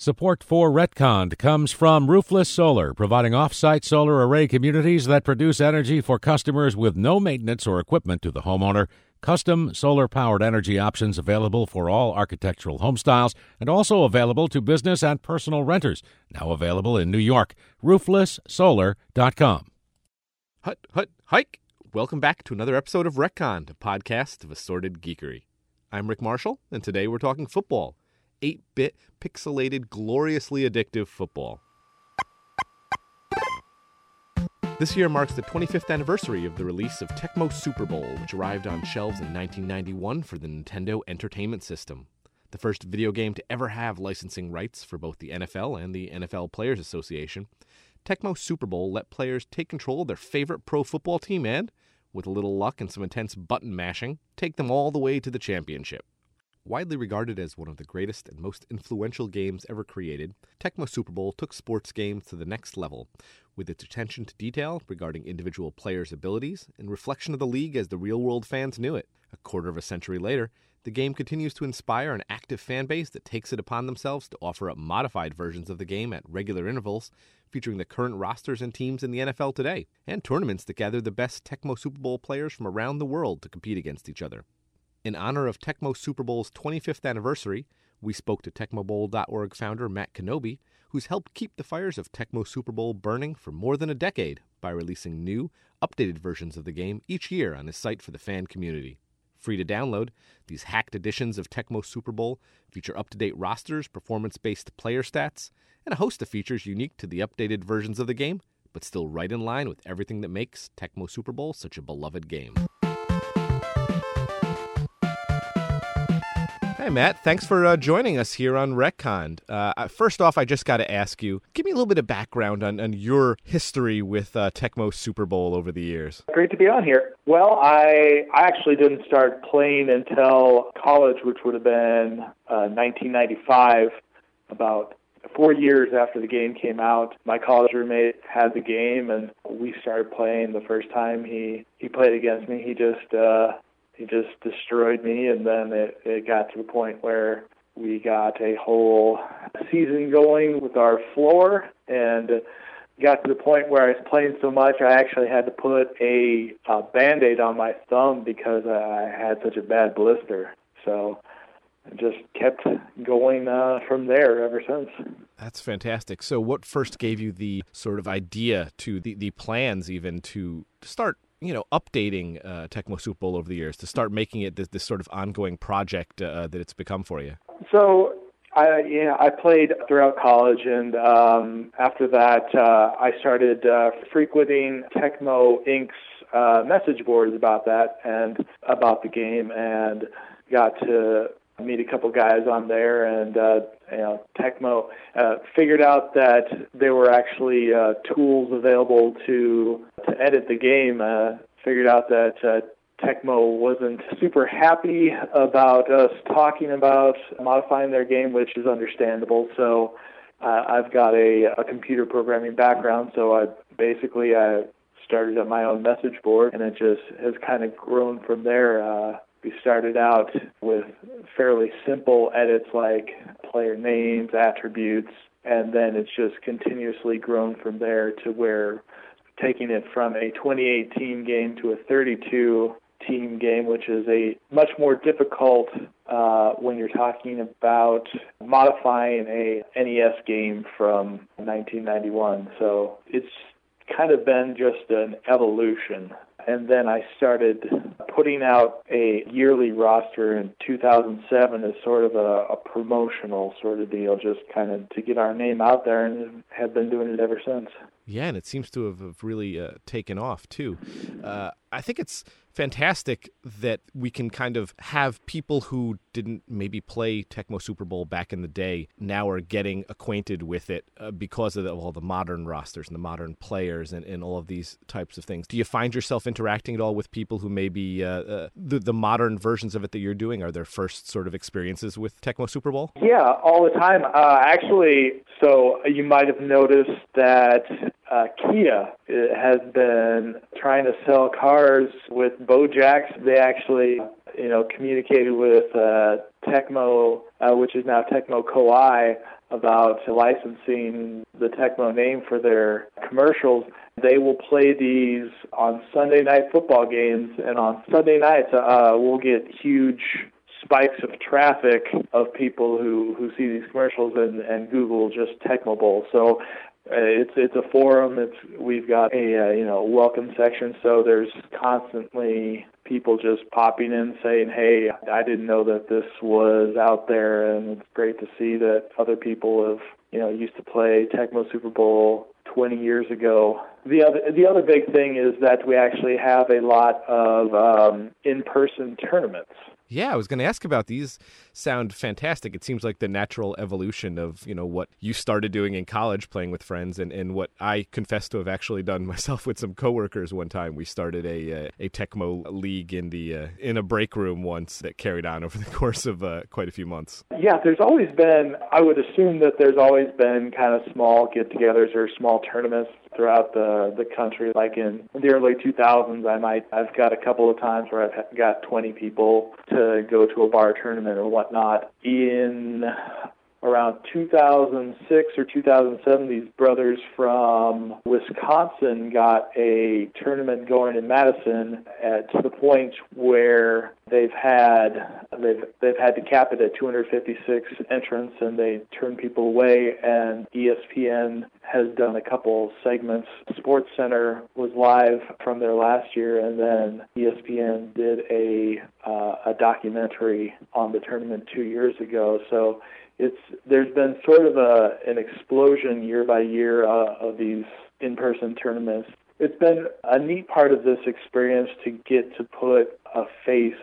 Support for Retconned comes from Roofless Solar, providing off-site solar array communities that produce energy for customers with no maintenance or equipment to the homeowner. Custom solar-powered energy options available for all architectural home styles and also available to business and personal renters. Now available in New York. rooflesssolar.com. Hut, hut, hike! Welcome back to another episode of Retconned, a podcast of assorted geekery. I'm Rick Marshall, and today we're talking football. 8 bit, pixelated, gloriously addictive football. This year marks the 25th anniversary of the release of Tecmo Super Bowl, which arrived on shelves in 1991 for the Nintendo Entertainment System. The first video game to ever have licensing rights for both the NFL and the NFL Players Association, Tecmo Super Bowl let players take control of their favorite pro football team and, with a little luck and some intense button mashing, take them all the way to the championship. Widely regarded as one of the greatest and most influential games ever created, Tecmo Super Bowl took sports games to the next level, with its attention to detail regarding individual players' abilities and reflection of the league as the real world fans knew it. A quarter of a century later, the game continues to inspire an active fan base that takes it upon themselves to offer up modified versions of the game at regular intervals, featuring the current rosters and teams in the NFL today, and tournaments that gather the best Tecmo Super Bowl players from around the world to compete against each other. In honor of Tecmo Super Bowl's 25th anniversary, we spoke to TecmoBowl.org founder Matt Knobbe, who's helped keep the fires of Tecmo Super Bowl burning for more than a decade by releasing new, updated versions of the game each year on his site for the fan community. Free to download, these hacked editions of Tecmo Super Bowl feature up to date rosters, performance based player stats, and a host of features unique to the updated versions of the game, but still right in line with everything that makes Tecmo Super Bowl such a beloved game. Hi, Matt. Thanks for uh, joining us here on Retconned. Uh, first off, I just got to ask you give me a little bit of background on, on your history with uh, Tecmo Super Bowl over the years. Great to be on here. Well, I, I actually didn't start playing until college, which would have been 1995, uh, about four years after the game came out. My college roommate had the game, and we started playing. The first time he, he played against me, he just uh, he just destroyed me. And then it, it got to the point where we got a whole season going with our floor and got to the point where I was playing so much I actually had to put a, a band-aid on my thumb because I had such a bad blister. So I just kept going uh, from there ever since. That's fantastic. So what first gave you the sort of idea to the, the plans even to start you know, updating uh, Tecmo Super Bowl over the years to start making it this, this sort of ongoing project uh, that it's become for you? So, I yeah, I played throughout college, and um, after that, uh, I started uh, frequenting Tecmo Inc.'s uh, message boards about that and about the game, and got to meet a couple guys on there, and uh, you know, Tecmo uh, figured out that there were actually uh, tools available to to edit the game. Uh, figured out that uh, Tecmo wasn't super happy about us talking about modifying their game, which is understandable. So uh, I've got a, a computer programming background, so I basically I started at my own message board, and it just has kind of grown from there. Uh, we started out with fairly simple edits like player names, attributes, and then it's just continuously grown from there to where taking it from a 28 team game to a 32 team game, which is a much more difficult uh, when you're talking about modifying a NES game from 1991. So it's kind of been just an evolution and then I started putting out a yearly roster in 2007 as sort of a, a promotional sort of deal, just kind of to get our name out there, and have been doing it ever since. Yeah, and it seems to have really uh, taken off too. Uh, I think it's fantastic that we can kind of have people who didn't maybe play Tecmo Super Bowl back in the day now are getting acquainted with it uh, because of the, all the modern rosters and the modern players and, and all of these types of things. Do you find yourself interacting at all with people who maybe uh, uh, the, the modern versions of it that you're doing are their first sort of experiences with Tecmo Super Bowl? Yeah, all the time. Uh, actually, so you might have noticed that uh, Kia has been trying to sell cars with Bojacks. They actually, you know, communicated with uh, Tecmo, uh, which is now Tecmo Koei, about licensing the Tecmo name for their commercials. They will play these on Sunday night football games, and on Sunday nights, uh, we'll get huge spikes of traffic of people who who see these commercials and and Google just Tecmo Bowl. So uh, it's it's a forum. It's we've got a uh, you know welcome section, so there's constantly people just popping in saying, "Hey, I didn't know that this was out there," and it's great to see that other people have you know used to play Tecmo Super Bowl 20 years ago. The other the other big thing is that we actually have a lot of um, in-person tournaments. Yeah, I was going to ask about these. Sound fantastic. It seems like the natural evolution of you know what you started doing in college, playing with friends, and, and what I confess to have actually done myself with some coworkers. One time, we started a uh, a Tecmo league in the uh, in a break room once that carried on over the course of uh, quite a few months. Yeah, there's always been. I would assume that there's always been kind of small get-togethers or small tournaments throughout the the country. Like in the early 2000s, I might I've got a couple of times where I've got 20 people to go to a bar tournament or whatnot. In around 2006 or 2007, these brothers from Wisconsin got a tournament going in Madison at, to the point where they've had they've they've had to cap it at 256 entrants, and they turn people away. And ESPN has done a couple segments. Sports Center was live from there last year, and then ESPN did a uh, a documentary on the tournament two years ago. So it's there's been sort of a an explosion year by year uh, of these in-person tournaments. It's been a neat part of this experience to get to put a face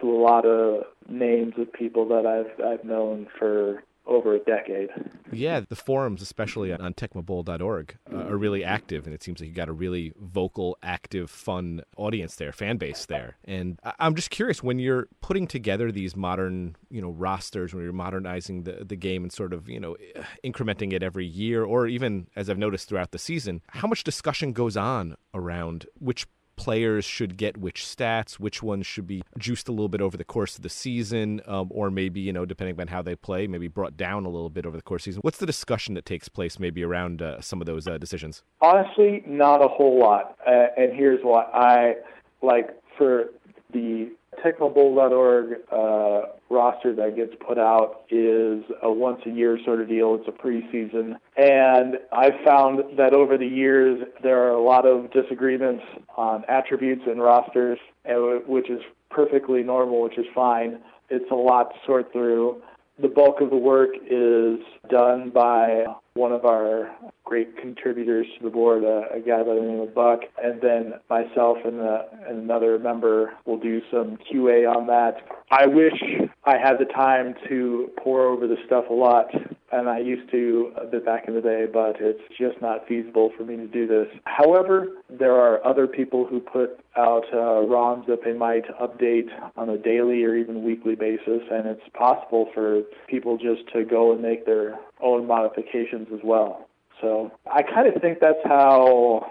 to a lot of names of people that I've I've known for over a decade. Yeah, the forums, especially on tecmobowl.org, uh, are really active, and it seems like you got a really vocal, active, fun audience there, fan base there. And I- I'm just curious when you're putting together these modern, you know, rosters, when you're modernizing the the game and sort of, you know, incrementing it every year, or even as I've noticed throughout the season, how much discussion goes on around which players should get which stats, which ones should be juiced a little bit over the course of the season, um, or maybe, you know, depending on how they play, maybe brought down a little bit over the course of the season. What's the discussion that takes place maybe around uh, some of those uh, decisions? Honestly, not a whole lot. Uh, and here's why. I like for the TecmoBowl.org uh, roster that gets put out is a once a year sort of deal. It's a preseason. And I've found that over the years, there are a lot of disagreements on attributes and rosters, which is perfectly normal, which is fine. It's a lot to sort through. The bulk of the work is done by one of our great contributors to the board, a, a guy by the name of Buck, and then myself and, the, and another member will do some QA on that. I wish I had the time to pore over the stuff a lot, and I used to a bit back in the day, but it's just not feasible for me to do this. However, there are other people who put out uh, ROMs that they might update on a daily or even weekly basis, and it's possible for people just to go and make their own modifications as well. So I kind of think that's how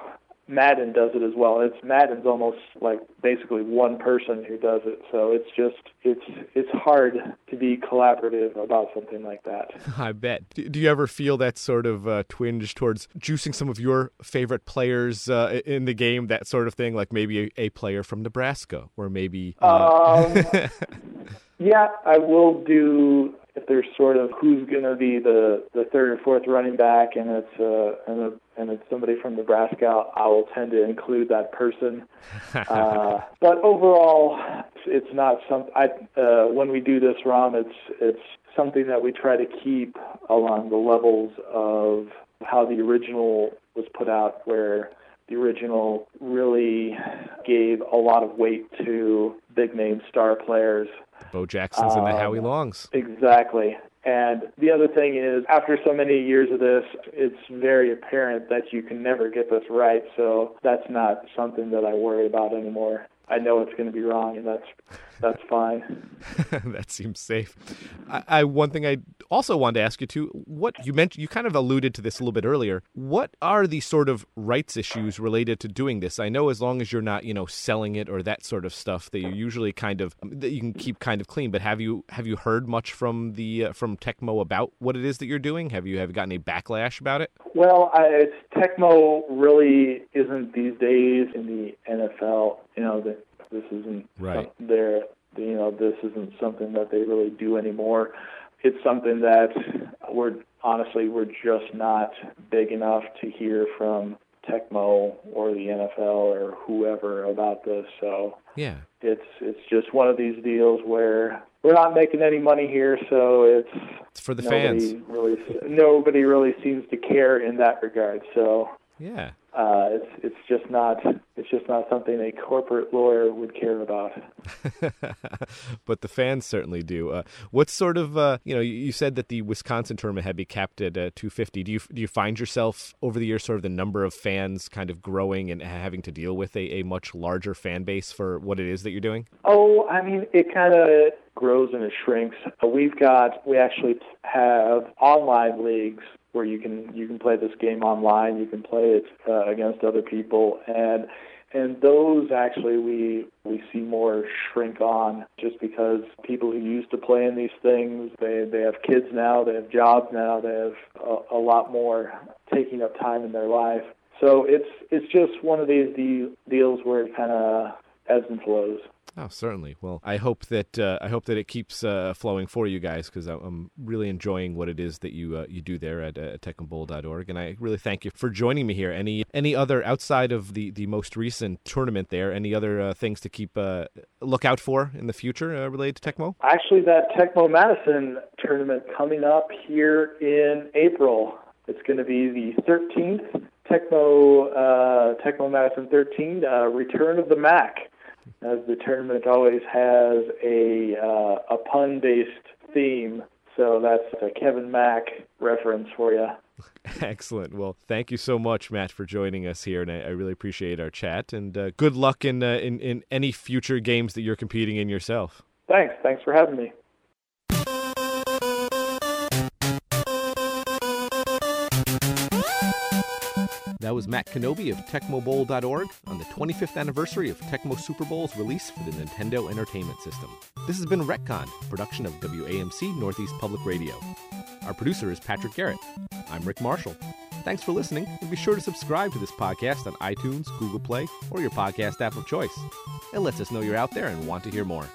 Madden does it as well. It's Madden's almost like basically one person who does it. So it's just it's it's hard to be collaborative about something like that. I bet. Do you ever feel that sort of uh, twinge towards juicing some of your favorite players uh, in the game, that sort of thing, like maybe a, a player from Nebraska or maybe? Uh... Um, yeah, I will do if there's sort of who's going to be the the third or fourth running back, and it's uh, and, a, and it's somebody from Nebraska, I will tend to include that person. uh, but overall, it's not some. I uh, when we do this ROM, it's it's something that we try to keep along the levels of how the original was put out, where the original really gave a lot of weight to big name star players Bo Jackson's and the Howie um, Longs. Exactly. And the other thing is, after so many years of this, it's very apparent that you can never get this right. So that's not something that I worry about anymore. I know it's going to be wrong, and that's that's fine. that seems safe. I, I, one thing I also wanted to ask you too. What you mentioned, you kind of alluded to this a little bit earlier. What are the sort of rights issues related to doing this? I know as long as you're not, you know, selling it or that sort of stuff, that you're usually kind of that you can keep kind of clean. But have you have you heard much from the uh, from Tecmo about what it is that you're doing? Have you have you gotten any backlash about it? Well, I, Tecmo really isn't these days in the NFL. You know, the, this isn't right. their you know this isn't something that they really do anymore. It's something that we're honestly we're just not big enough to hear from Tecmo or the NFL or whoever about this. So yeah, it's it's just one of these deals where we're not making any money here, so it's, it's for the nobody fans. Really, nobody really seems to care in that regard. So yeah, uh, it's it's just not it's just not something a corporate lawyer would care about. but the fans certainly do. Uh, what sort of uh, you know? You said that the Wisconsin tournament had been capped at uh, 250. Do you do you find yourself over the years sort of the number of fans kind of growing and having to deal with a, a much larger fan base for what it is that you're doing? Oh, I mean, it kind of grows and it shrinks. We've got we actually have online leagues where you can you can play this game online. You can play it uh, against other people, and and those actually we we see more shrink on just because people who used to play in these things they they have kids now, they have jobs now, they have a, a lot more taking up time in their life. So it's it's just one of these de- deals where it kind of ebbs and flows. Oh, certainly. Well, I hope that uh, I hope that it keeps uh, flowing for you guys because I'm really enjoying what it is that you uh, you do there at uh, tecmobowl.org, and I really thank you for joining me here. Any any other outside of the, the most recent tournament there? Any other uh, things to keep uh, look out for in the future uh, related to Tecmo? Actually, that Tecmo Madison tournament coming up here in April. It's going to be the 13th Tecmo Tecmo Madison 13 Return of the Mac as the tournament always has a uh, a pun based theme. So that's a Kevin Mack reference for you. Excellent. Well, thank you so much, Matt, for joining us here, and I, I really appreciate our chat. And uh, good luck in, uh, in in any future games that you're competing in yourself. Thanks. Thanks for having me. That was Matt Knobbe of TecmoBowl.org on the 25th anniversary of Tecmo Super Bowl's release for the Nintendo Entertainment System. This has been Retcon, production of WAMC Northeast Public Radio. Our producer is Patrick Garrett. I'm Rick Marshall. Thanks for listening, and be sure to subscribe to this podcast on iTunes, Google Play, or your podcast app of choice. It lets us know you're out there and want to hear more.